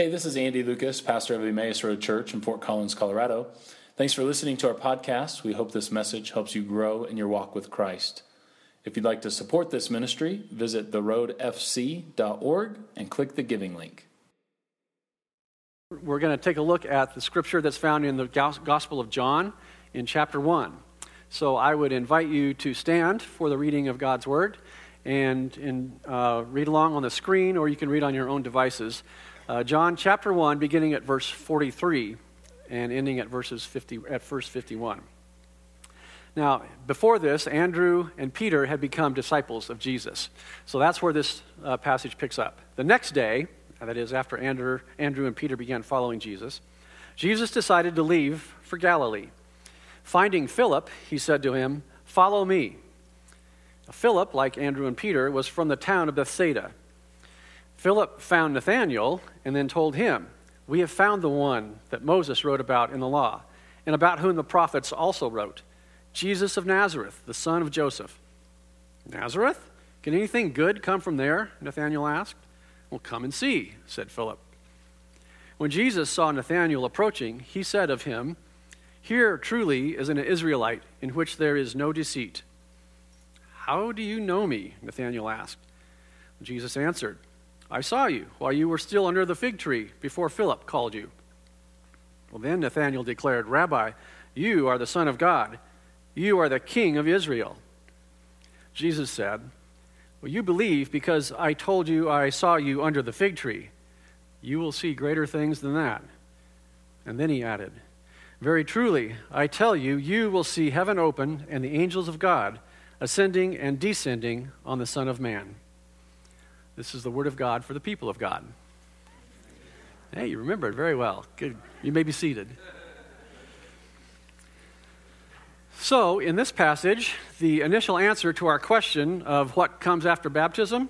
Hey, this is Andy Lucas, pastor of the Emmaus Road Church in Fort Collins, Colorado. Thanks for listening to our podcast. We hope this message helps you grow in your walk with Christ. If you'd like to support this ministry, visit theroadfc.org and click the giving link. We're going to take a look at the scripture that's found in the Gospel of John in chapter 1. So I would invite you to stand for the reading of God's Word and, and uh, read along on the screen, or you can read on your own devices. Uh, John chapter 1, beginning at verse 43 and ending at verses 50 at verse 51. Now, before this, Andrew and Peter had become disciples of Jesus. So that's where this uh, passage picks up. The next day, that is, after Andrew, Andrew and Peter began following Jesus, Jesus decided to leave for Galilee. Finding Philip, he said to him, Follow me. Philip, like Andrew and Peter, was from the town of Bethsaida Philip found Nathanael and then told him, We have found the one that Moses wrote about in the law, and about whom the prophets also wrote, Jesus of Nazareth, the son of Joseph. Nazareth? Can anything good come from there? Nathanael asked. Well, come and see, said Philip. When Jesus saw Nathanael approaching, he said of him, Here truly is an Israelite in which there is no deceit. How do you know me? Nathanael asked. Jesus answered, I saw you while you were still under the fig tree before Philip called you. Well, then Nathanael declared, Rabbi, you are the Son of God. You are the King of Israel. Jesus said, Well, you believe because I told you I saw you under the fig tree. You will see greater things than that. And then he added, Very truly, I tell you, you will see heaven open and the angels of God ascending and descending on the Son of Man. This is the word of God for the people of God. Hey, you remember it very well. Good. You may be seated. So, in this passage, the initial answer to our question of what comes after baptism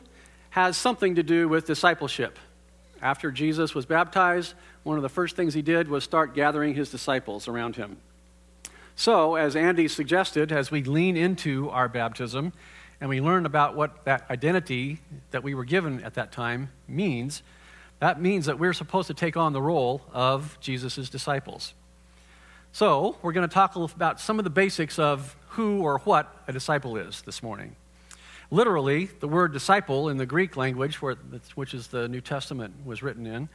has something to do with discipleship. After Jesus was baptized, one of the first things he did was start gathering his disciples around him. So, as Andy suggested, as we lean into our baptism, and we learn about what that identity that we were given at that time means, that means that we're supposed to take on the role of Jesus' disciples. So, we're going to talk about some of the basics of who or what a disciple is this morning. Literally, the word disciple in the Greek language, which is the New Testament was written in,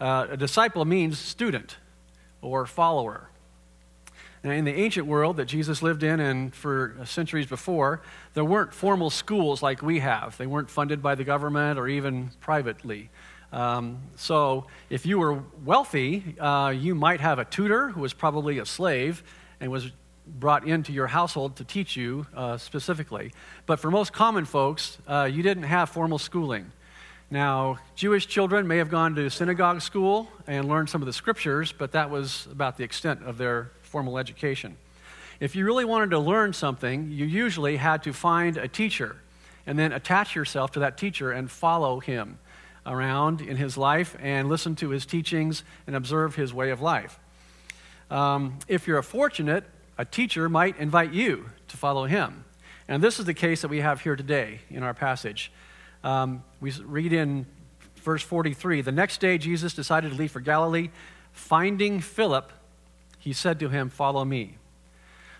uh, a disciple means student or follower. Now, in the ancient world that Jesus lived in and for centuries before, there weren't formal schools like we have. They weren't funded by the government or even privately. Um, so, if you were wealthy, uh, you might have a tutor who was probably a slave and was brought into your household to teach you uh, specifically. But for most common folks, uh, you didn't have formal schooling. Now, Jewish children may have gone to synagogue school and learned some of the scriptures, but that was about the extent of their formal education. If you really wanted to learn something, you usually had to find a teacher and then attach yourself to that teacher and follow him around in his life and listen to his teachings and observe his way of life. Um, if you're fortunate, a teacher might invite you to follow him. And this is the case that we have here today in our passage. Um, we read in verse 43 The next day, Jesus decided to leave for Galilee. Finding Philip, he said to him, Follow me.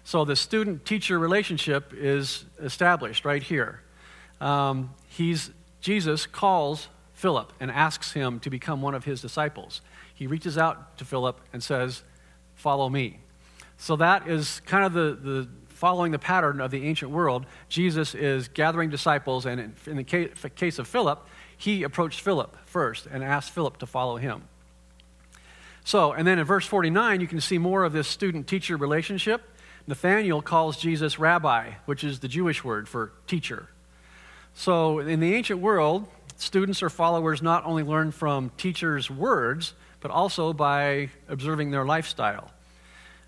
So the student teacher relationship is established right here. Um, he's, Jesus calls Philip and asks him to become one of his disciples. He reaches out to Philip and says, Follow me. So that is kind of the, the following the pattern of the ancient world. Jesus is gathering disciples, and in, in the case, case of Philip, he approached Philip first and asked Philip to follow him. So, and then in verse 49, you can see more of this student teacher relationship. Nathanael calls Jesus rabbi, which is the Jewish word for teacher. So, in the ancient world, students or followers not only learn from teachers' words, but also by observing their lifestyle.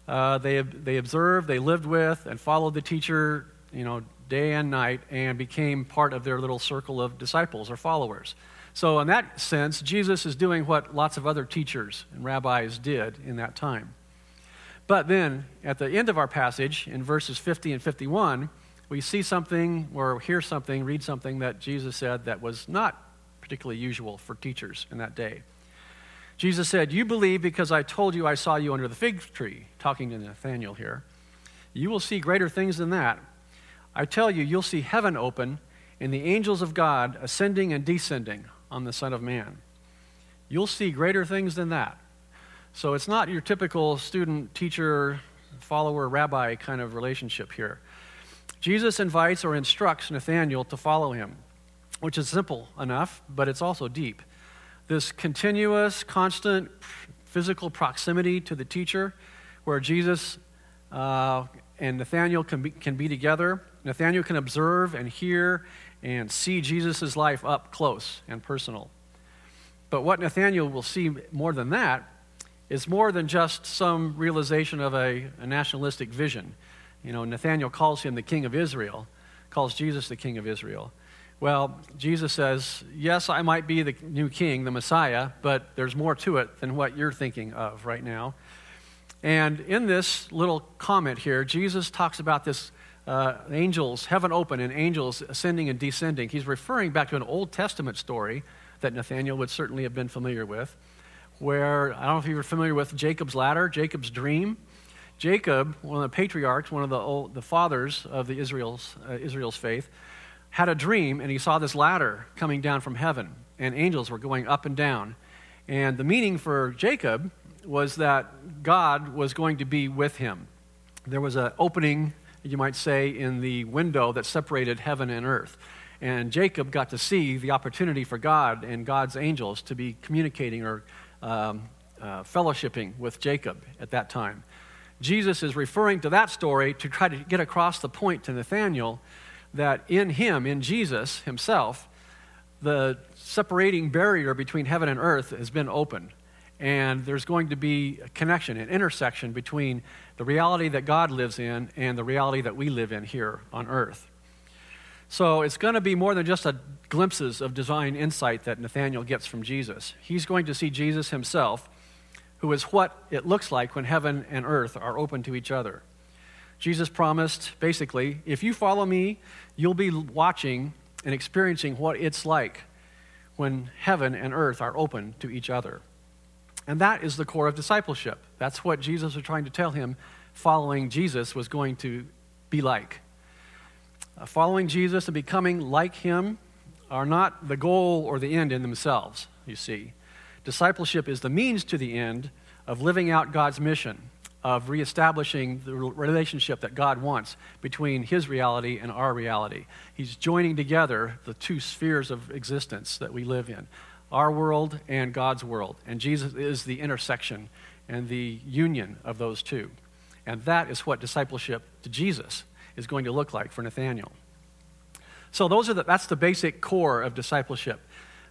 Uh, they, they observed, they lived with, and followed the teacher, you know, day and night, and became part of their little circle of disciples or followers. So, in that sense, Jesus is doing what lots of other teachers and rabbis did in that time. But then, at the end of our passage, in verses 50 and 51, we see something or hear something, read something that Jesus said that was not particularly usual for teachers in that day. Jesus said, You believe because I told you I saw you under the fig tree, talking to Nathanael here. You will see greater things than that. I tell you, you'll see heaven open and the angels of God ascending and descending on the Son of Man. You'll see greater things than that. So it's not your typical student, teacher, follower, rabbi kind of relationship here. Jesus invites or instructs Nathanael to follow him, which is simple enough, but it's also deep. This continuous, constant physical proximity to the teacher, where Jesus uh, and Nathanael can be, can be together. Nathanael can observe and hear and see Jesus' life up close and personal. But what Nathanael will see more than that is more than just some realization of a, a nationalistic vision. You know, Nathanael calls him the king of Israel, calls Jesus the king of Israel. Well, Jesus says, Yes, I might be the new king, the Messiah, but there's more to it than what you're thinking of right now. And in this little comment here, Jesus talks about this uh, angels, heaven open, and angels ascending and descending. He's referring back to an Old Testament story that Nathaniel would certainly have been familiar with, where I don't know if you were familiar with Jacob's ladder, Jacob's dream. Jacob, one of the patriarchs, one of the, old, the fathers of the Israel's, uh, Israel's faith, had a dream and he saw this ladder coming down from heaven, and angels were going up and down. And the meaning for Jacob was that God was going to be with him. There was an opening, you might say, in the window that separated heaven and earth. And Jacob got to see the opportunity for God and God's angels to be communicating or um, uh, fellowshipping with Jacob at that time. Jesus is referring to that story to try to get across the point to Nathanael that in him, in Jesus himself, the separating barrier between heaven and earth has been opened. And there's going to be a connection, an intersection between the reality that God lives in and the reality that we live in here on earth. So it's going to be more than just a glimpses of divine insight that Nathaniel gets from Jesus. He's going to see Jesus himself, who is what it looks like when heaven and earth are open to each other. Jesus promised basically, if you follow me, you'll be watching and experiencing what it's like when heaven and earth are open to each other. And that is the core of discipleship. That's what Jesus was trying to tell him following Jesus was going to be like. Uh, following Jesus and becoming like him are not the goal or the end in themselves, you see. Discipleship is the means to the end of living out God's mission of reestablishing the relationship that God wants between His reality and our reality. He's joining together the two spheres of existence that we live in our world and God's world. And Jesus is the intersection and the union of those two. And that is what discipleship to Jesus is going to look like for Nathaniel. So those are the, that's the basic core of discipleship.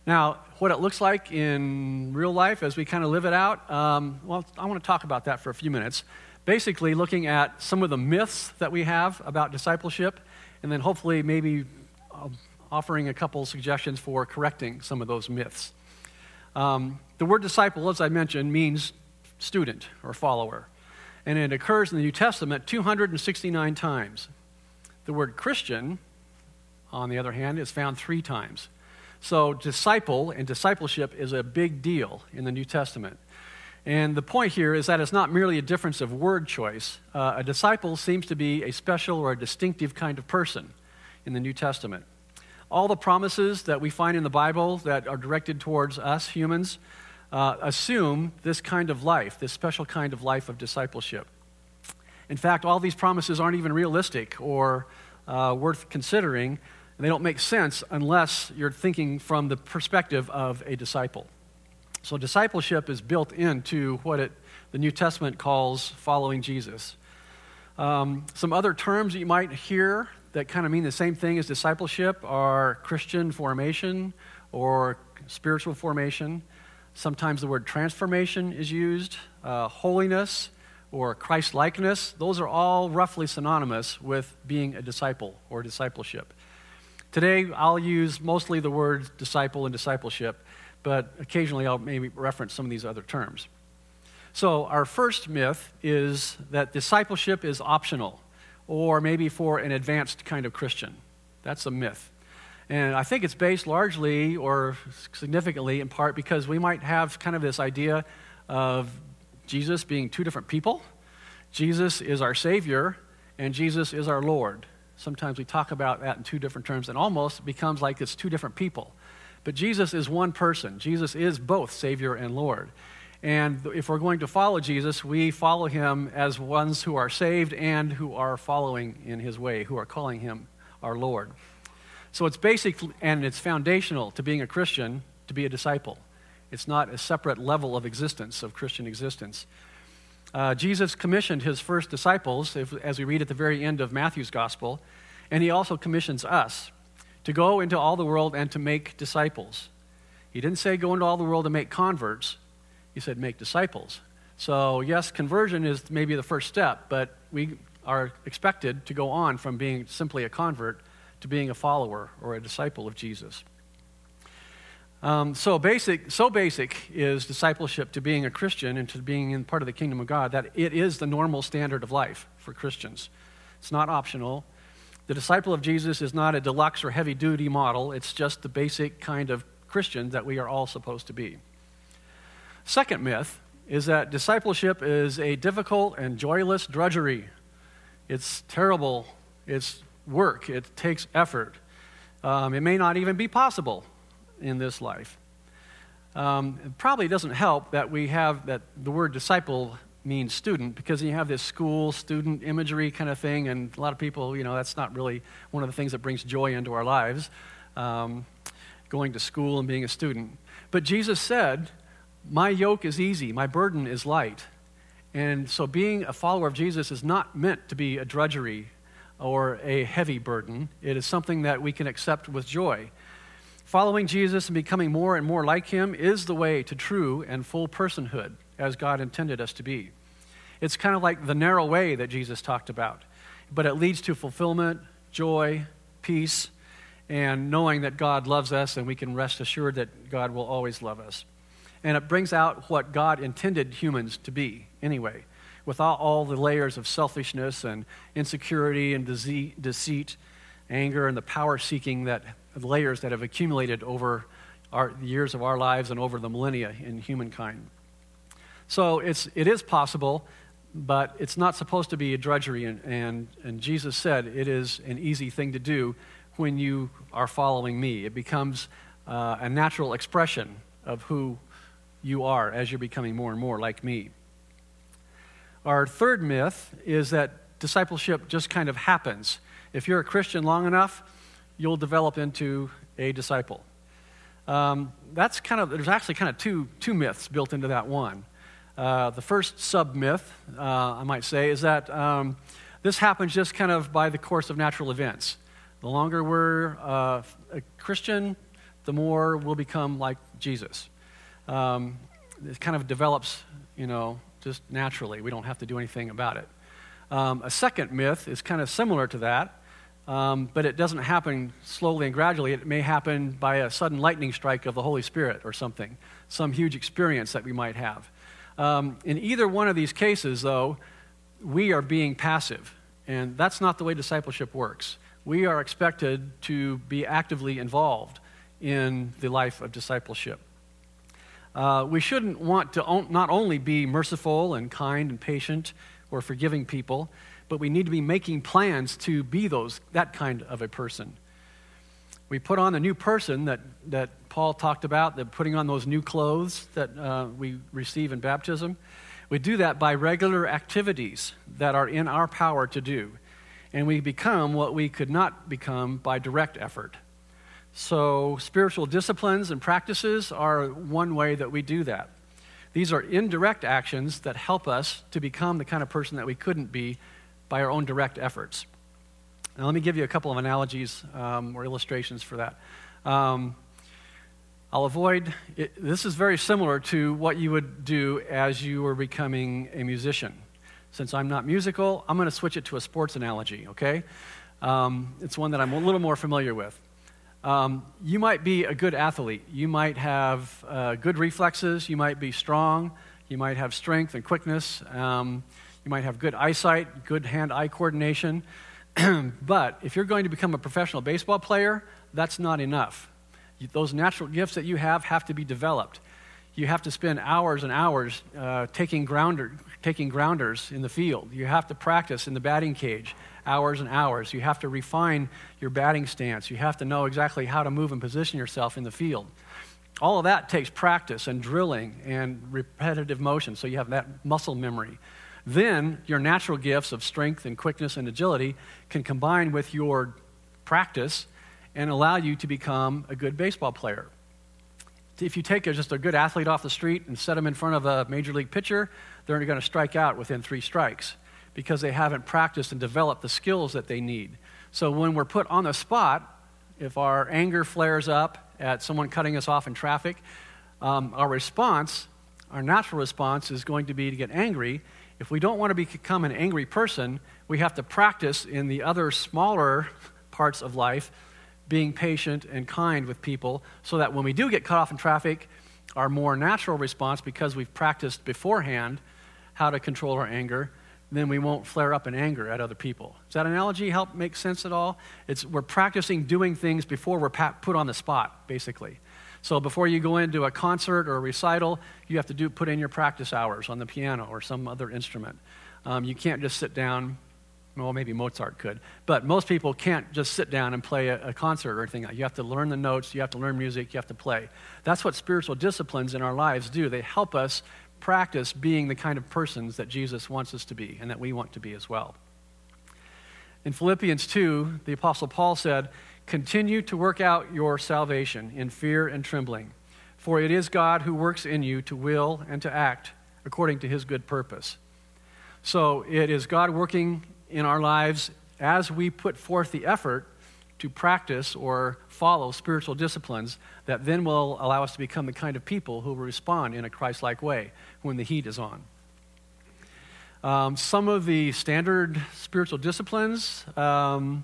Now, what it looks like in real life as we kind of live it out, um, well, I want to talk about that for a few minutes. Basically, looking at some of the myths that we have about discipleship, and then hopefully maybe uh, offering a couple suggestions for correcting some of those myths. Um, the word disciple, as I mentioned, means student or follower, and it occurs in the New Testament 269 times. The word Christian, on the other hand, is found three times. So, disciple and discipleship is a big deal in the New Testament. And the point here is that it's not merely a difference of word choice. Uh, a disciple seems to be a special or a distinctive kind of person in the New Testament. All the promises that we find in the Bible that are directed towards us humans uh, assume this kind of life, this special kind of life of discipleship. In fact, all these promises aren't even realistic or uh, worth considering and they don't make sense unless you're thinking from the perspective of a disciple. So, discipleship is built into what it, the New Testament calls following Jesus. Um, some other terms that you might hear that kind of mean the same thing as discipleship are Christian formation or spiritual formation. Sometimes the word transformation is used, uh, holiness or Christ likeness. Those are all roughly synonymous with being a disciple or discipleship. Today, I'll use mostly the words disciple and discipleship, but occasionally I'll maybe reference some of these other terms. So, our first myth is that discipleship is optional, or maybe for an advanced kind of Christian. That's a myth. And I think it's based largely or significantly in part because we might have kind of this idea of Jesus being two different people. Jesus is our Savior, and Jesus is our Lord. Sometimes we talk about that in two different terms, and almost becomes like it's two different people. But Jesus is one person. Jesus is both Savior and Lord. And if we're going to follow Jesus, we follow him as ones who are saved and who are following in his way, who are calling him our Lord. So it's basic and it's foundational to being a Christian to be a disciple. It's not a separate level of existence, of Christian existence. Uh, Jesus commissioned his first disciples, if, as we read at the very end of Matthew's gospel, and he also commissions us to go into all the world and to make disciples. He didn't say go into all the world and make converts, he said, make disciples. So, yes, conversion is maybe the first step, but we are expected to go on from being simply a convert to being a follower or a disciple of Jesus. Um, so basic, so basic is discipleship to being a Christian and to being in part of the kingdom of God that it is the normal standard of life for Christians. It's not optional. The disciple of Jesus is not a deluxe or heavy duty model. It's just the basic kind of Christian that we are all supposed to be. Second myth is that discipleship is a difficult and joyless drudgery. It's terrible. It's work. It takes effort. Um, it may not even be possible in this life. Um, it probably doesn't help that we have that the word disciple means student because you have this school student imagery kind of thing, and a lot of people, you know, that's not really one of the things that brings joy into our lives, um, going to school and being a student. But Jesus said my yoke is easy, my burden is light. And so being a follower of Jesus is not meant to be a drudgery or a heavy burden. It is something that we can accept with joy. Following Jesus and becoming more and more like him is the way to true and full personhood as God intended us to be. It's kind of like the narrow way that Jesus talked about, but it leads to fulfillment, joy, peace, and knowing that God loves us and we can rest assured that God will always love us. And it brings out what God intended humans to be, anyway, without all the layers of selfishness and insecurity and deceit, anger, and the power seeking that layers that have accumulated over our, years of our lives and over the millennia in humankind. So it's, it is possible, but it's not supposed to be a drudgery. And, and, and Jesus said it is an easy thing to do when you are following me. It becomes uh, a natural expression of who you are as you're becoming more and more like me. Our third myth is that discipleship just kind of happens. If you're a Christian long enough, you'll develop into a disciple. Um, that's kind of, there's actually kind of two, two myths built into that one. Uh, the first sub myth, uh, I might say, is that um, this happens just kind of by the course of natural events. The longer we're uh, a Christian, the more we'll become like Jesus um, it kind of develops, you know, just naturally. We don't have to do anything about it. Um, a second myth is kind of similar to that, um, but it doesn't happen slowly and gradually. It may happen by a sudden lightning strike of the Holy Spirit or something, some huge experience that we might have. Um, in either one of these cases, though, we are being passive, and that's not the way discipleship works. We are expected to be actively involved in the life of discipleship. Uh, we shouldn't want to on, not only be merciful and kind and patient or forgiving people, but we need to be making plans to be those, that kind of a person. We put on the new person that, that Paul talked about, that putting on those new clothes that uh, we receive in baptism. We do that by regular activities that are in our power to do. And we become what we could not become by direct effort. So, spiritual disciplines and practices are one way that we do that. These are indirect actions that help us to become the kind of person that we couldn't be by our own direct efforts. Now, let me give you a couple of analogies um, or illustrations for that. Um, I'll avoid, it, this is very similar to what you would do as you were becoming a musician. Since I'm not musical, I'm going to switch it to a sports analogy, okay? Um, it's one that I'm a little more familiar with. Um, you might be a good athlete. You might have uh, good reflexes. You might be strong. You might have strength and quickness. Um, you might have good eyesight, good hand eye coordination. but if you're going to become a professional baseball player, that's not enough. Those natural gifts that you have have to be developed. You have to spend hours and hours uh, taking, grounder, taking grounders in the field. You have to practice in the batting cage hours and hours. You have to refine your batting stance. You have to know exactly how to move and position yourself in the field. All of that takes practice and drilling and repetitive motion, so you have that muscle memory. Then your natural gifts of strength and quickness and agility can combine with your practice and allow you to become a good baseball player. If you take a, just a good athlete off the street and set him in front of a major league pitcher, they're going to strike out within three strikes because they haven't practiced and developed the skills that they need. So when we're put on the spot, if our anger flares up at someone cutting us off in traffic, um, our response, our natural response, is going to be to get angry. If we don't want to become an angry person, we have to practice in the other smaller parts of life being patient and kind with people so that when we do get cut off in traffic, our more natural response, because we've practiced beforehand how to control our anger, then we won't flare up in anger at other people. Does that analogy help make sense at all? It's, we're practicing doing things before we're put on the spot, basically. So before you go into a concert or a recital, you have to do, put in your practice hours on the piano or some other instrument. Um, you can't just sit down well, maybe Mozart could. But most people can't just sit down and play a, a, concert or anything. You have to learn the notes, you have to learn music, you have to play. That's what spiritual disciplines in our lives do. They help us practice being the kind of persons that Jesus wants us to be and that we want to be as well. In Philippians 2, the Apostle Paul said, Continue to work out your salvation in fear and trembling, for it is God who works in you to will and to act according to his good purpose. So it is God working in our lives as we put forth the effort to practice or follow spiritual disciplines that then will allow us to become the kind of people who will respond in a Christ like way when the heat is on. Um, some of the standard spiritual disciplines um,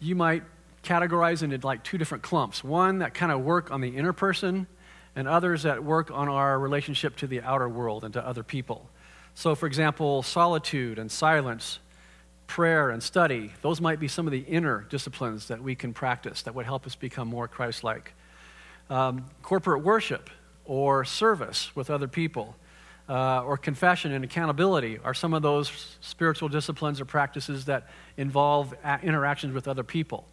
you might categorize into like two different clumps one that kind of work on the inner person, and others that work on our relationship to the outer world and to other people. So, for example, solitude and silence prayer and study, those might be some of the inner disciplines that we can practice that would help us become more Christ like. Um, corporate worship or service with other people. Uh, or confession and accountability are some of those spiritual disciplines or practices that involve interactions with other people.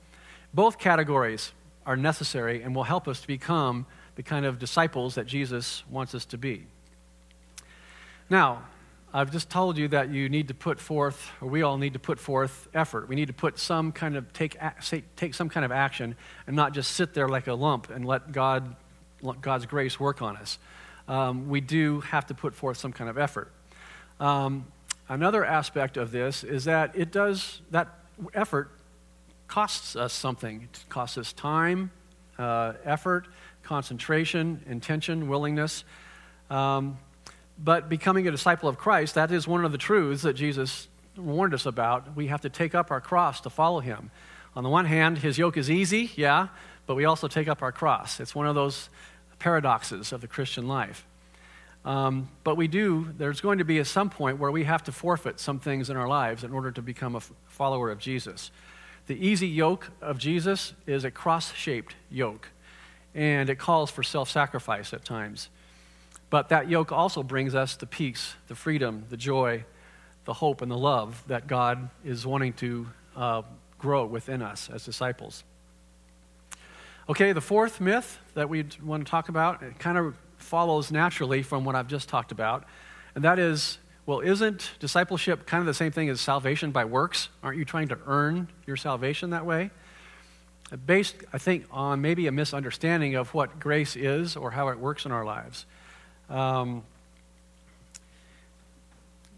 Both categories are necessary and will help us to become the kind of disciples that Jesus wants us to be. Now, I've just told you that you need to put forth, or we all need to put forth effort. We need to put some kind of take take some kind of action, and not just sit there like a lump and let God let God's grace work on us. Um, we do have to put forth some kind of effort. Um, another aspect of this is that it does that effort costs us something. It costs us time, uh, effort, concentration, intention, willingness. Um, but becoming a disciple of Christ, that is one of the truths that Jesus warned us about. We have to take up our cross to follow him. On the one hand, his yoke is easy, yeah, but we also take up our cross. It's one of those paradoxes of the Christian life. Um, but we do, there's going to be at some point where we have to forfeit some things in our lives in order to become a follower of Jesus. The easy yoke of Jesus is a cross shaped yoke, and it calls for self sacrifice at times. But that yoke also brings us the peace, the freedom, the joy, the hope, and the love that God is wanting to uh, grow within us as disciples. Okay, the fourth myth that we want to talk about, it kind of follows naturally from what I've just talked about, and that is well, isn't discipleship kind of the same thing as salvation by works? Aren't you trying to earn your salvation that way? Based, I think, on maybe a misunderstanding of what grace is or how it works in our lives. Um,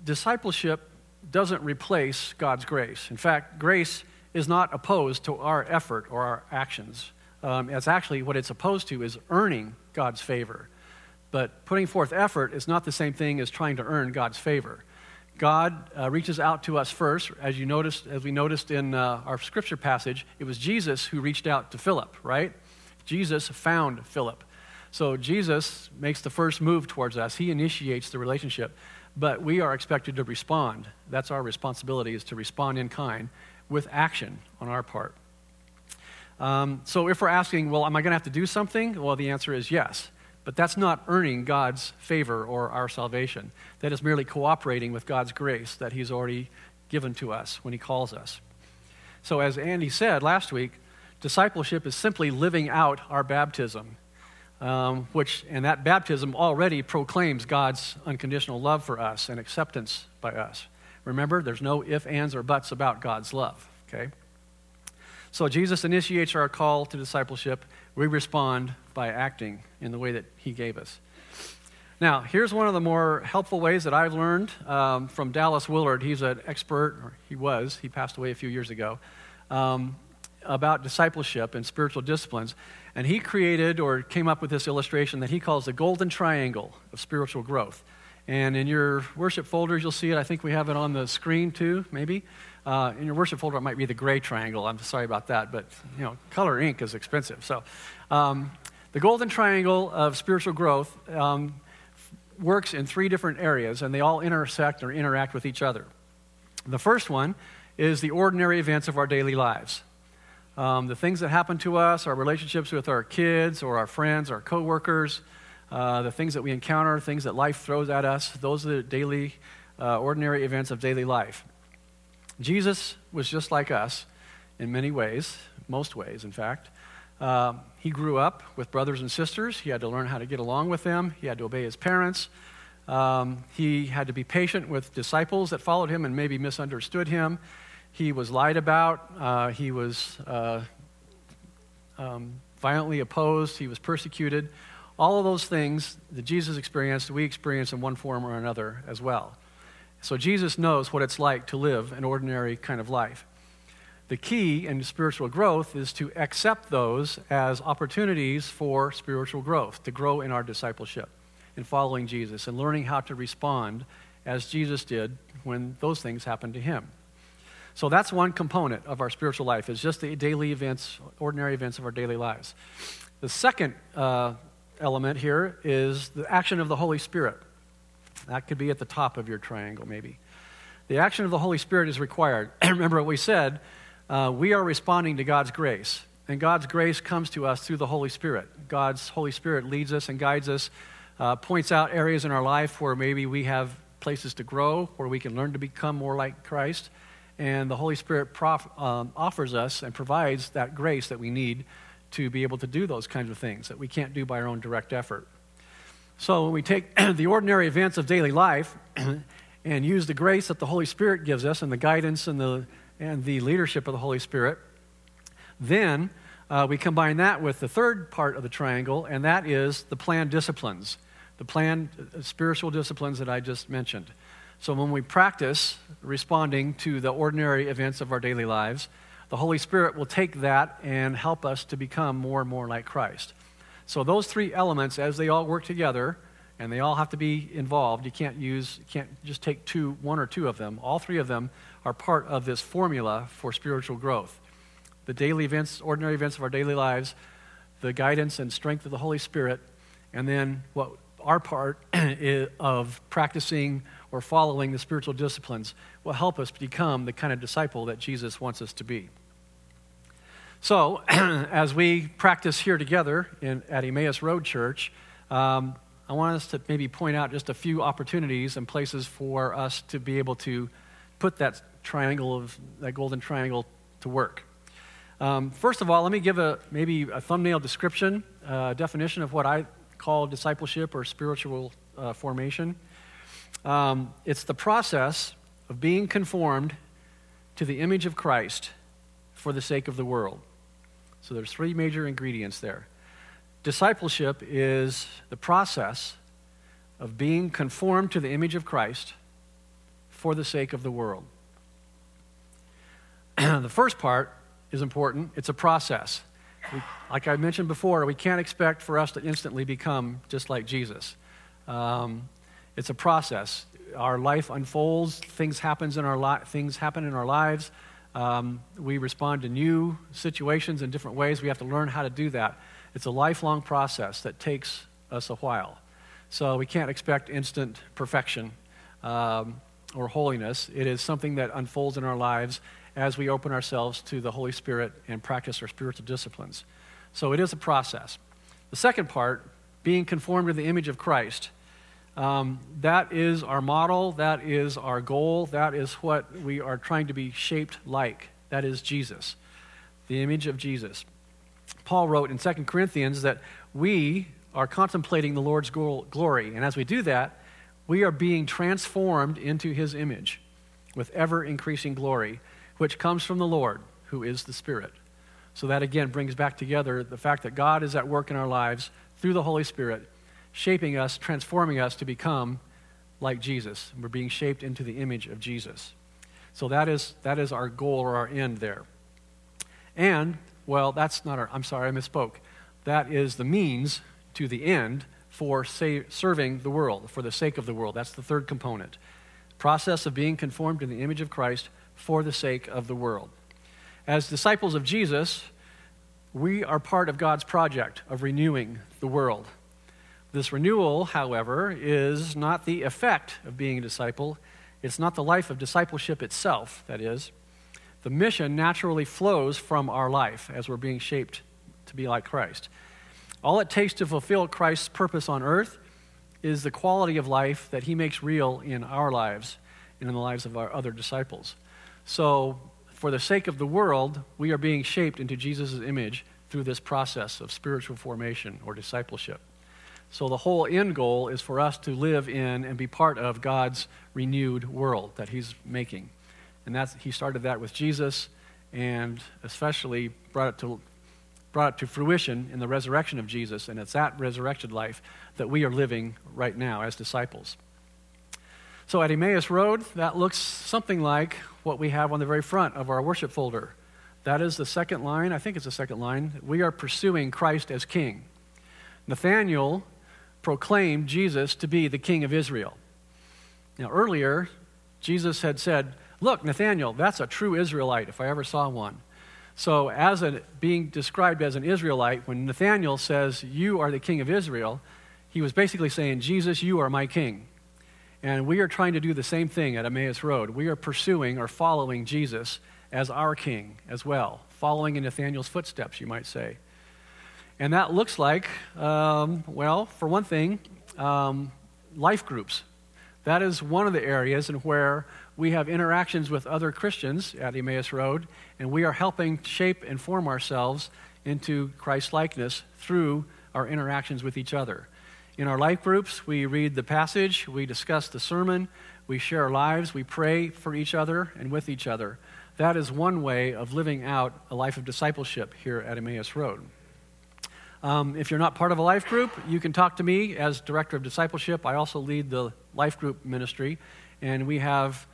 discipleship doesn't replace God's grace. In fact, grace is not opposed to our effort or our actions. Um, it's actually what it's opposed to is earning God's favor. But putting forth effort is not the same thing as trying to earn God's favor. God uh, reaches out to us first, as you noticed, as we noticed in uh, our scripture passage. It was Jesus who reached out to Philip, right? Jesus found Philip. So Jesus makes the first move towards us. He initiates the relationship, but we are expected to respond. That's our responsibility is to respond in kind with action on our part. Um, so if we're asking, well, am I going to have to do something? Well, the answer is yes. But that's not earning God's favor or our salvation. That is merely cooperating with God's grace that He's already given to us when He calls us. So, as Andy said last week, discipleship is simply living out our baptism, um, which, and that baptism already proclaims God's unconditional love for us and acceptance by us. Remember, there's no if, ands, or buts about God's love, okay? So Jesus initiates our call to discipleship. We respond by acting in the way that he gave us. Now, here's one of the more helpful ways that I've learned um, from Dallas Willard. He's an expert, or he was, he passed away a few years ago, um, about discipleship and spiritual disciplines. And he created or came up with this illustration that he calls the golden triangle of spiritual growth. And in your worship folders, you'll see it. I think we have it on the screen too, maybe. Uh, in your worship folder, it might be the gray triangle. I'm sorry about that, but you know, color ink is expensive. So, um, the golden triangle of spiritual growth um, works in three different areas, and they all intersect or interact with each other. The first one is the ordinary events of our daily lives. Um, the things that happen to us, our relationships with our kids or our friends, our coworkers, uh, the things that we encounter, things that life throws at us, those are the daily, uh, ordinary events of daily life. Jesus was just like us in many ways, most ways, in fact. Uh, he grew up with brothers and sisters. He had to learn how to get along with them, he had to obey his parents. Um, he had to be patient with disciples that followed him and maybe misunderstood him. He was lied about. Uh, he was uh, um, violently opposed. He was persecuted. All of those things that Jesus experienced, we experience in one form or another as well. So Jesus knows what it's like to live an ordinary kind of life. The key in spiritual growth is to accept those as opportunities for spiritual growth, to grow in our discipleship, in following Jesus, and learning how to respond as Jesus did when those things happened to him. So that's one component of our spiritual life, is just the daily events, ordinary events of our daily lives. The second uh, element here is the action of the Holy Spirit. That could be at the top of your triangle, maybe. The action of the Holy Spirit is required. Remember what we said uh, we are responding to God's grace, and God's grace comes to us through the Holy Spirit. God's Holy Spirit leads us and guides us, uh, points out areas in our life where maybe we have places to grow, where we can learn to become more like Christ. And the Holy Spirit prof, um, offers us and provides that grace that we need to be able to do those kinds of things that we can't do by our own direct effort. So when we take the ordinary events of daily life and use the grace that the Holy Spirit gives us and the guidance and the, and the leadership of the Holy Spirit, then uh, we combine that with the third part of the triangle, and that is the planned disciplines, the planned uh, spiritual disciplines that I just mentioned. So when we practice responding to the ordinary events of our daily lives, the Holy Spirit will take that and help us to become more and more like Christ. So those three elements, as they all work together, and they all have to be involved, you can't use, you can't just take two, one or two of them. All three of them are part of this formula for spiritual growth. The daily events, ordinary events of our daily lives, the guidance and strength of the Holy Spirit, and then what our part of practicing or following the spiritual disciplines will help us become the kind of disciple that Jesus wants us to be. So, as we practice here together in, at Emmaus Road Church, um, I want us to maybe point out just a few opportunities and places for us to be able to put that triangle of that golden triangle to work. Um, first of all, let me give a maybe a thumbnail description, uh, definition of what I call discipleship or spiritual uh, formation. Um, it's the process of being conformed to the image of Christ for the sake of the world. So there's three major ingredients there. Discipleship is the process of being conformed to the image of Christ for the sake of the world. the first part is important. It's a process. We, like I mentioned before, we can't expect for us to instantly become just like Jesus. Um, it's a process. Our life unfolds. Things happens in our li- things happen in our lives. Um, we respond to new situations in different ways. We have to learn how to do that. It's a lifelong process that takes us a while. So we can't expect instant perfection. Um, or holiness. It is something that unfolds in our lives as we open ourselves to the Holy Spirit and practice our spiritual disciplines. So it is a process. The second part, being conformed to the image of Christ, um, that is our model, that is our goal, that is what we are trying to be shaped like. That is Jesus, the image of Jesus. Paul wrote in 2 Corinthians that we are contemplating the Lord's glory, and as we do that, we are being transformed into his image with ever increasing glory, which comes from the Lord, who is the Spirit. So that again brings back together the fact that God is at work in our lives through the Holy Spirit shaping us, transforming us to become like Jesus. We're being shaped into the image of Jesus. So that is, that is our goal or our end there. And, well, that's not our, I'm sorry, I misspoke. That is the means to the end for say, serving the world, for the sake of the world. That's the third component. Process of being conformed to the image of Christ for the sake of the world. As disciples of Jesus, we are part of God's project of renewing the world. This renewal, however, is not the effect of being a disciple. It's not the life of discipleship itself, that is. The mission naturally flows from our life as we're being shaped to be like Christ. All it takes to fulfill Christ's purpose on earth is the quality of life that he makes real in our lives and in the lives of our other disciples. So, for the sake of the world, we are being shaped into Jesus' image through this process of spiritual formation or discipleship. So the whole end goal is for us to live in and be part of God's renewed world that He's making. And that's, He started that with Jesus and especially brought it to brought it to fruition in the resurrection of Jesus, and it's that resurrected life that we are living right now as disciples. So at Emmaus Road, that looks something like what we have on the very front of our worship folder. That is the second line, I think it's the second line. We are pursuing Christ as King. Nathaniel proclaimed Jesus to be the king of Israel. Now, earlier, Jesus had said, Look, Nathaniel, that's a true Israelite if I ever saw one. So, as a, being described as an Israelite, when Nathaniel says, You are the king of Israel, he was basically saying, Jesus, you are my king. And we are trying to do the same thing at Emmaus Road. We are pursuing or following Jesus as our king as well, following in Nathaniel's footsteps, you might say. And that looks like, um, well, for one thing, um, life groups. That is one of the areas in where we have interactions with other Christians at Emmaus Road, and we are helping shape and form ourselves into Christ likeness through our interactions with each other. In our life groups, we read the passage, we discuss the sermon, we share our lives, we pray for each other and with each other. That is one way of living out a life of discipleship here at Emmaus Road. Um, if you're not part of a life group, you can talk to me as Director of Discipleship. I also lead the life group ministry, and we have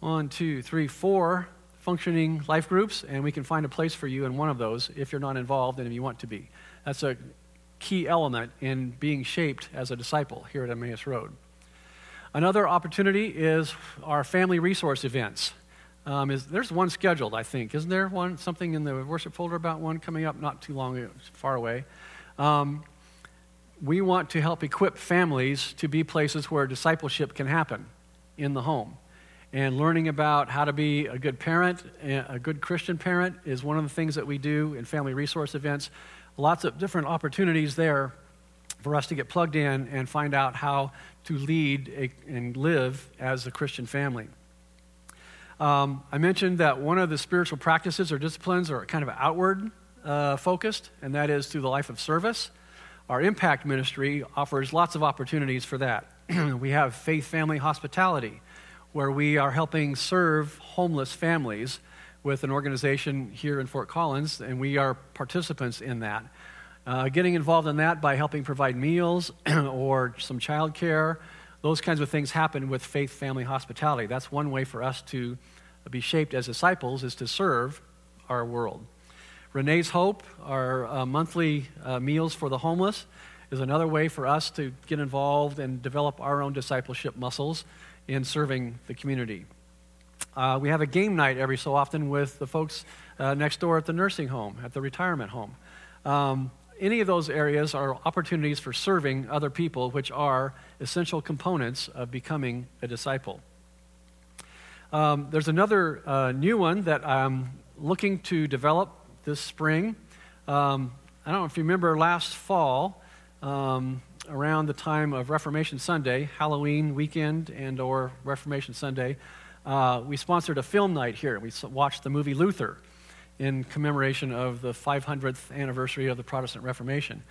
one, two, three, four functioning life groups, and we can find a place for you in one of those if you're not involved and if you want to be. That's a key element in being shaped as a disciple here at Emmaus Road. Another opportunity is our family resource events. Um, is, there's one scheduled, I think. Isn't there one something in the worship folder about one coming up not too long, far away? Um, we want to help equip families to be places where discipleship can happen in the home. And learning about how to be a good parent, a good Christian parent, is one of the things that we do in family resource events. Lots of different opportunities there for us to get plugged in and find out how to lead a, and live as a Christian family. Um, I mentioned that one of the spiritual practices or disciplines are kind of outward uh, focused, and that is through the life of service. Our impact ministry offers lots of opportunities for that. we have Faith Family Hospitality, where we are helping serve homeless families with an organization here in Fort Collins, and we are participants in that. Uh, getting involved in that by helping provide meals or some child care, those kinds of things happen with Faith Family Hospitality. That's one way for us to be shaped as disciples, is to serve our world. Renee's Hope, our uh, monthly uh, meals for the homeless, is another way for us to get involved and develop our own discipleship muscles in serving the community. Uh, we have a game night every so often with the folks uh, next door at the nursing home, at the retirement home. Um, any of those areas are opportunities for serving other people, which are essential components of becoming a disciple. Um, there's another uh, new one that I'm looking to develop this spring. Um, I don't know if you remember last fall, um, around the time of Reformation Sunday, Halloween weekend, and or Reformation Sunday, uh, we sponsored a film night here. We watched the movie Luther in commemoration of the 500th anniversary of the Protestant Reformation.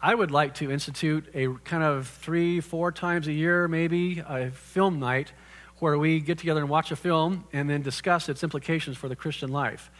I would like to institute a kind of three, four times a year, maybe, a film night where we get together and watch a film and then discuss its implications for the Christian life.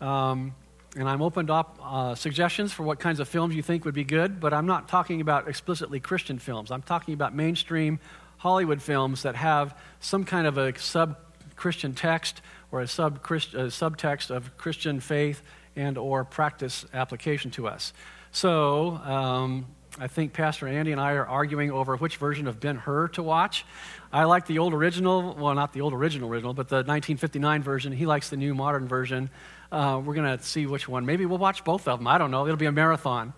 Um, and I'm open to op- uh, suggestions for what kinds of films you think would be good, but I'm not talking about explicitly Christian films. I'm talking about mainstream Hollywood films that have some kind of a sub Christian text or a, sub subtext of Christian faith and or practice application to us. So um, I think Pastor Andy and I are arguing over which version of Ben Hur to watch. I like the old original, well, not the old original original, but the 1959 version. He likes the new modern version. Uh, we're going to see which one. Maybe we'll watch both of them. I don't know. It'll be a marathon.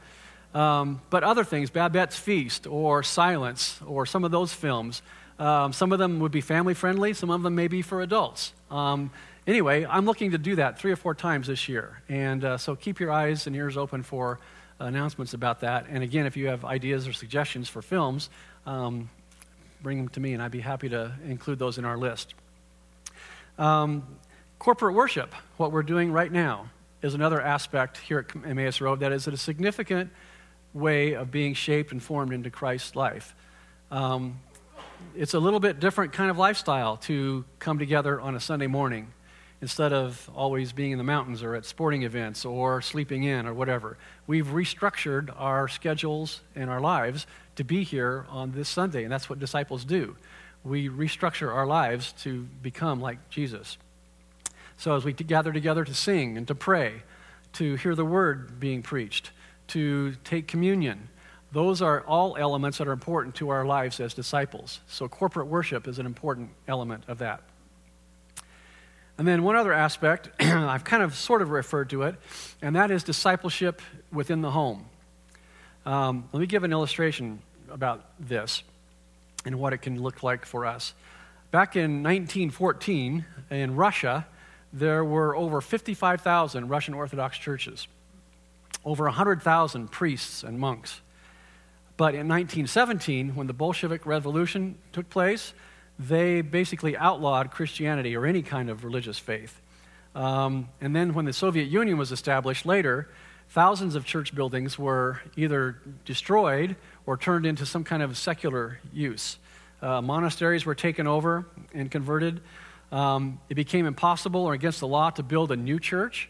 Um, but other things, Babette's Feast or Silence or some of those films, um, some of them would be family friendly, some of them may be for adults. Um, anyway, I'm looking to do that three or four times this year. And uh, so keep your eyes and ears open for announcements about that. And again, if you have ideas or suggestions for films, um, bring them to me, and I'd be happy to include those in our list. Um, corporate worship, what we're doing right now, is another aspect here at Emmaus Road that is a significant way of being shaped and formed into Christ's life. Um, it's a little bit different kind of lifestyle to come together on a Sunday morning instead of always being in the mountains or at sporting events or sleeping in or whatever. We've restructured our schedules and our lives to be here on this Sunday, and that's what disciples do. We restructure our lives to become like Jesus. So as we gather together to sing and to pray, to hear the word being preached, to take communion, those are all elements that are important to our lives as disciples. So corporate worship is an important element of that. And then one other aspect, I've kind of sort of referred to it, and that is discipleship within the home. Um, let me give an illustration about this and what it can look like for us. Back in 1914, in Russia, there were over 55,000 Russian Orthodox churches, over 100,000 priests and monks. But in 1917, when the Bolshevik Revolution took place, they basically outlawed Christianity or any kind of religious faith. Um, and then when the Soviet Union was established later, thousands of church buildings were either destroyed or turned into some kind of secular use. Uh, monasteries were taken over and converted. Um, it became impossible or against the law to build a new church,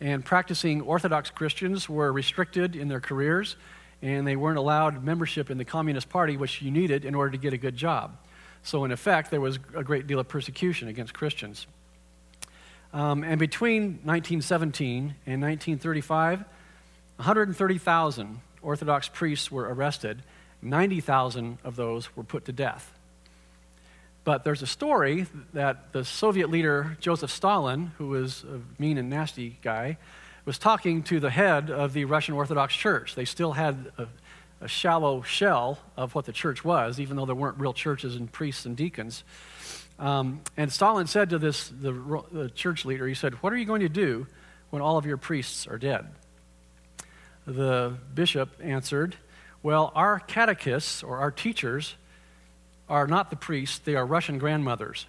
and practicing Orthodox Christians were restricted in their careers, and they weren't allowed membership in the Communist Party, which you needed in order to get a good job. So, in effect, there was a great deal of persecution against Christians. Um, and between 1917 and 1935, 130,000 Orthodox priests were arrested. 90,000 of those were put to death. But there's a story that the Soviet leader Joseph Stalin, who was a mean and nasty guy, was talking to the head of the Russian Orthodox Church. They still had a a shallow shell of what the church was, even though there weren't real churches and priests and deacons. Um, and Stalin said to this, the, the church leader, he said, What are you going to do when all of your priests are dead? The bishop answered, Well, our catechists or our teachers are not the priests, they are Russian grandmothers.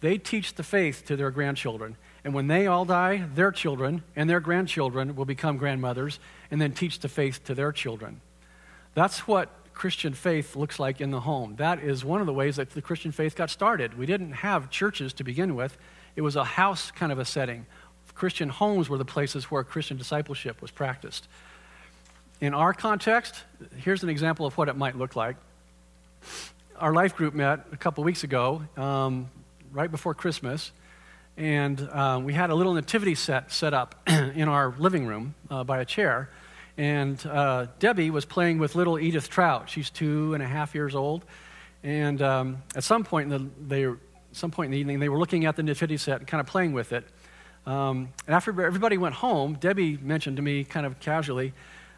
They teach the faith to their grandchildren. And when they all die, their children and their grandchildren will become grandmothers and then teach the faith to their children. That's what Christian faith looks like in the home. That is one of the ways that the Christian faith got started. We didn't have churches to begin with, it was a house kind of a setting. Christian homes were the places where Christian discipleship was practiced. In our context, here's an example of what it might look like. Our life group met a couple weeks ago, um, right before Christmas, and uh, we had a little nativity set set up in our living room uh, by a chair and uh, Debbie was playing with little Edith Trout. She's two and a half years old. And um, at some point, in the, they, some point in the evening, they were looking at the nativity set and kind of playing with it. Um, and after everybody went home, Debbie mentioned to me kind of casually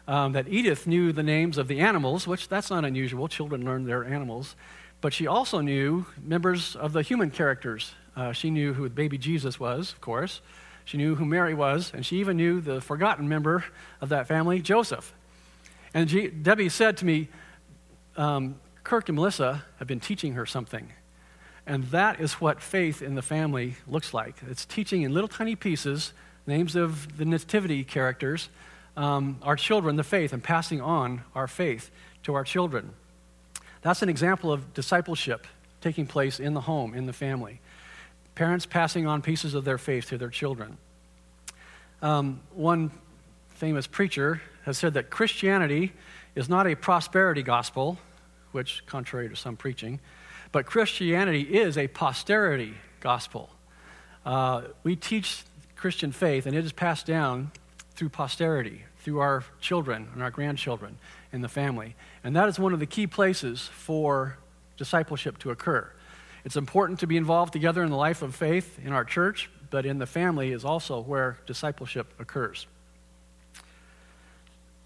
um, that Edith knew the names of the animals, which that's not unusual. Children learn their animals. But she also knew members of the human characters Uh, she knew who baby Jesus was, of course. She knew who Mary was, and she even knew the forgotten member of that family, Joseph. And G- Debbie said to me, um, Kirk and Melissa have been teaching her something. And that is what faith in the family looks like. It's teaching in little tiny pieces names of the nativity characters, um, our children the faith, and passing on our faith to our children. That's an example of discipleship taking place in the home, in the family. Parents passing on pieces of their faith to their children. Um, one famous preacher has said that Christianity is not a prosperity gospel, which, contrary to some preaching, but Christianity is a posterity gospel. Uh, we teach Christian faith, and it is passed down through posterity, through our children and our grandchildren in the family. And that is one of the key places for discipleship to occur. It's important to be involved together in the life of faith in our church, but in the family is also where discipleship occurs.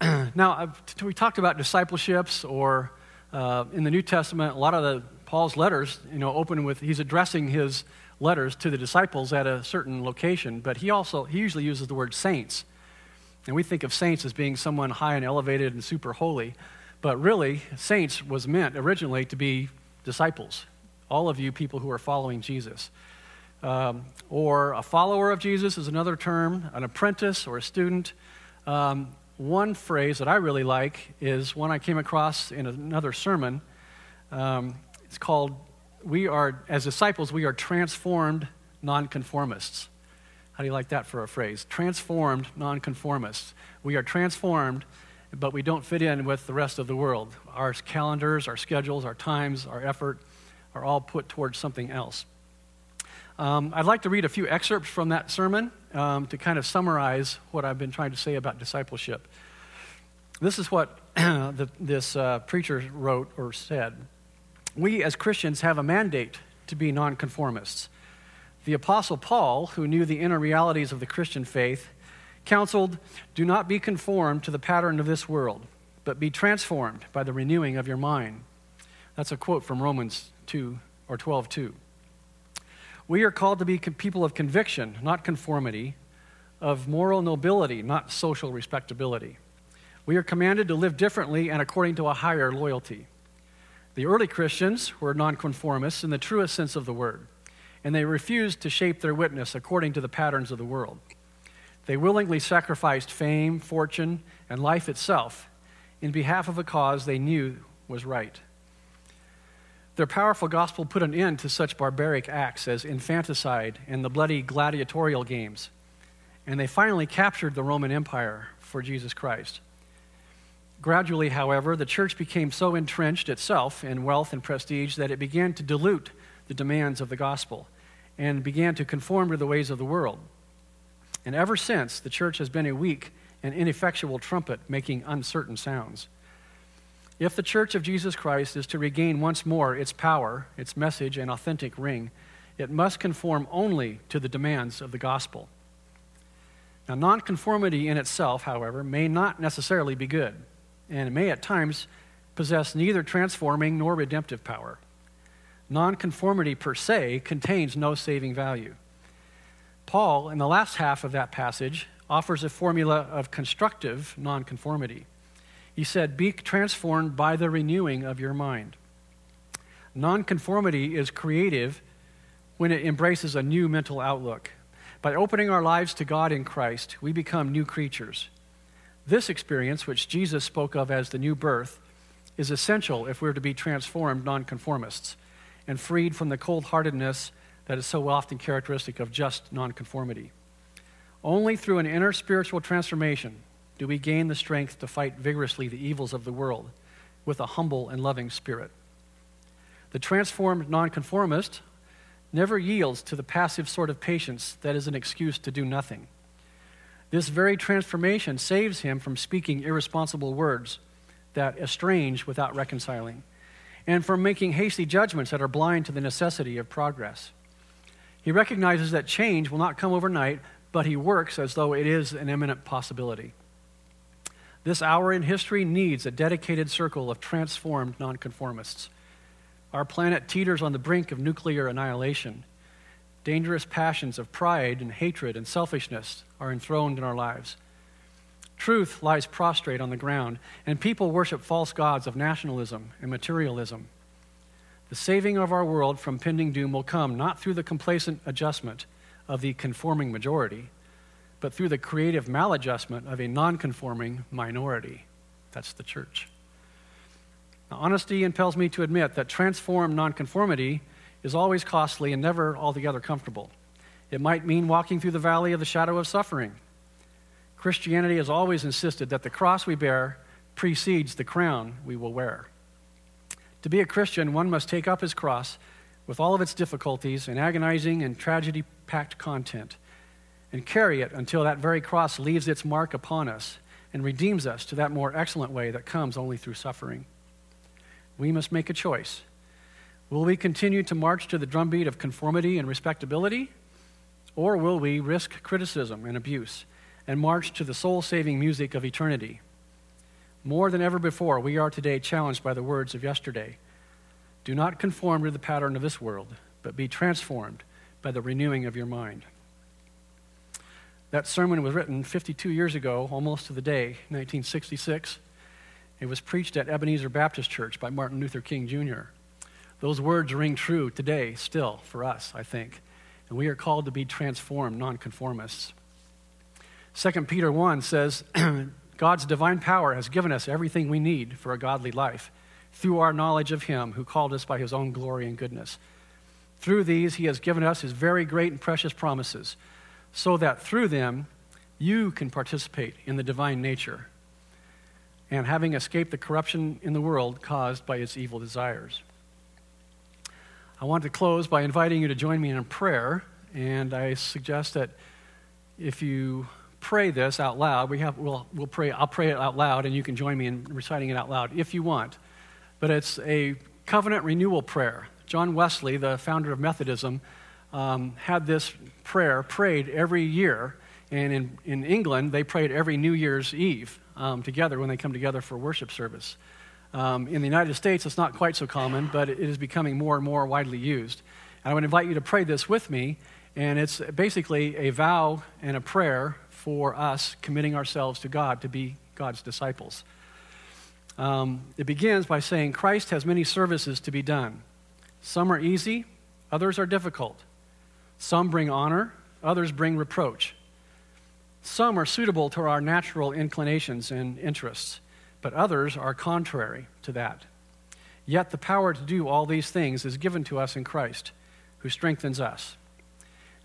now, we talked about discipleships, or uh, in the New Testament, a lot of the Paul's letters, you know, open with he's addressing his letters to the disciples at a certain location, but he also he usually uses the word saints, and we think of saints as being someone high and elevated and super holy, but really, saints was meant originally to be disciples all of you people who are following Jesus. Um, or a follower of Jesus is another term, an apprentice or a student. Um, one phrase that I really like is one I came across in another sermon. Um, it's called, We are, as disciples, we are transformed nonconformists. How do you like that for a phrase? Transformed nonconformists. We are transformed, but we don't fit in with the rest of the world. Our calendars, our schedules, our times, our effort are all put towards something else. Um, I'd like to read a few excerpts from that sermon um, to kind of summarize what I've been trying to say about discipleship. This is what the, this uh, preacher wrote or said. We as Christians have a mandate to be nonconformists. The Apostle Paul, who knew the inner realities of the Christian faith, counseled Do not be conformed to the pattern of this world, but be transformed by the renewing of your mind. That's a quote from Romans 2 or 12 2. We are called to be people of conviction, not conformity, of moral nobility, not social respectability. We are commanded to live differently and according to a higher loyalty. The early Christians were nonconformists in the truest sense of the word, and they refused to shape their witness according to the patterns of the world. They willingly sacrificed fame, fortune, and life itself in behalf of a cause they knew was right. Their powerful gospel put an end to such barbaric acts as infanticide and the bloody gladiatorial games. And they finally captured the Roman Empire for Jesus Christ. Gradually, however, the church became so entrenched itself in wealth and prestige that it began to dilute the demands of the gospel and began to conform to the ways of the world. And ever since, the church has been a weak and ineffectual trumpet making uncertain sounds. If the Church of Jesus Christ is to regain once more its power, its message, and authentic ring, it must conform only to the demands of the gospel. Now, nonconformity in itself, however, may not necessarily be good, and it may at times possess neither transforming nor redemptive power. Nonconformity per se contains no saving value. Paul, in the last half of that passage, offers a formula of constructive nonconformity. He said, Be transformed by the renewing of your mind. Nonconformity is creative when it embraces a new mental outlook. By opening our lives to God in Christ, we become new creatures. This experience, which Jesus spoke of as the new birth, is essential if we're to be transformed nonconformists and freed from the cold heartedness that is so often characteristic of just nonconformity. Only through an inner spiritual transformation do we gain the strength to fight vigorously the evils of the world with a humble and loving spirit. The transformed nonconformist never yields to the passive sort of patience that is an excuse to do nothing. This very transformation saves him from speaking irresponsible words that estrange without reconciling, and from making hasty judgments that are blind to the necessity of progress. He recognizes that change will not come overnight, but he works as though it is an imminent possibility. This hour in history needs a dedicated circle of transformed nonconformists. Our planet teeters on the brink of nuclear annihilation. Dangerous passions of pride and hatred and selfishness are enthroned in our lives. Truth lies prostrate on the ground, and people worship false gods of nationalism and materialism. The saving of our world from pending doom will come not through the complacent adjustment of the conforming majority, but through the creative maladjustment of a non conforming minority. That's the church. Now, honesty impels me to admit that transformed nonconformity is always costly and never altogether comfortable. It might mean walking through the valley of the shadow of suffering. Christianity has always insisted that the cross we bear precedes the crown we will wear. To be a Christian, one must take up his cross with all of its difficulties and agonizing and tragedy packed content and carry it until that very cross leaves its mark upon us and redeems us to that more excellent way that comes only through suffering. We must make a choice. Will we continue to march to the drumbeat of conformity and respectability? Or will we risk criticism and abuse and march to the soul saving music of eternity? More than ever before, we are today challenged by the words of yesterday. Do not conform to the pattern of this world, but be transformed by the renewing of your mind. That sermon was written 52 years ago, almost to the day, 1966. It was preached at Ebenezer Baptist Church by Martin Luther King Jr. Those words ring true today, still, for us, I think. And we are called to be transformed nonconformists. 2 Peter 1 says, God's divine power has given us everything we need for a godly life through our knowledge of Him who called us by His own glory and goodness. Through these, He has given us His very great and precious promises so that through them you can participate in the divine nature and having escaped the corruption in the world caused by its evil desires. I want to close by inviting you to join me in a prayer, and I suggest that if you pray this out loud, we have, we'll, we'll pray, I'll pray it out loud, and you can join me in reciting it out loud if you want. But it's a covenant renewal prayer. John Wesley, the founder of Methodism, um, had this prayer prayed every year. And in, in England, they prayed every New Year's Eve um, together when they come together for worship service. Um, in the United States, it's not quite so common, but it is becoming more and more widely used. And I would invite you to pray this with me. And it's basically a vow and a prayer for us committing ourselves to God to be God's disciples. Um, it begins by saying, Christ has many services to be done. Some are easy, others are difficult. Some bring honor, others bring reproach. Some are suitable to our natural inclinations and interests, but others are contrary to that. Yet the power to do all these things is given to us in Christ, who strengthens us.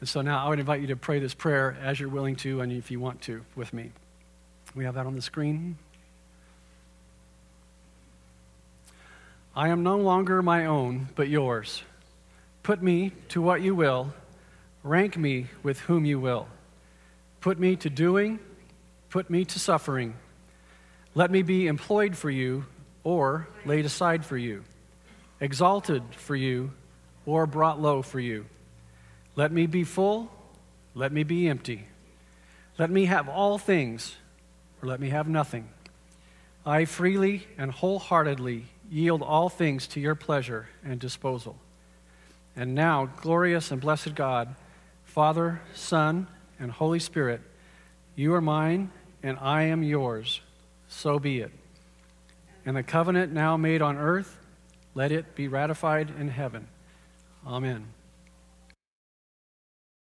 And so now I would invite you to pray this prayer as you're willing to and if you want to with me. We have that on the screen. I am no longer my own, but yours. Put me to what you will Rank me with whom you will. Put me to doing, put me to suffering. Let me be employed for you or laid aside for you, exalted for you or brought low for you. Let me be full, let me be empty. Let me have all things, or let me have nothing. I freely and wholeheartedly yield all things to your pleasure and disposal. And now, glorious and blessed God, Father, Son, and Holy Spirit, you are mine, and I am yours. So be it. And the covenant now made on earth, let it be ratified in heaven. Amen.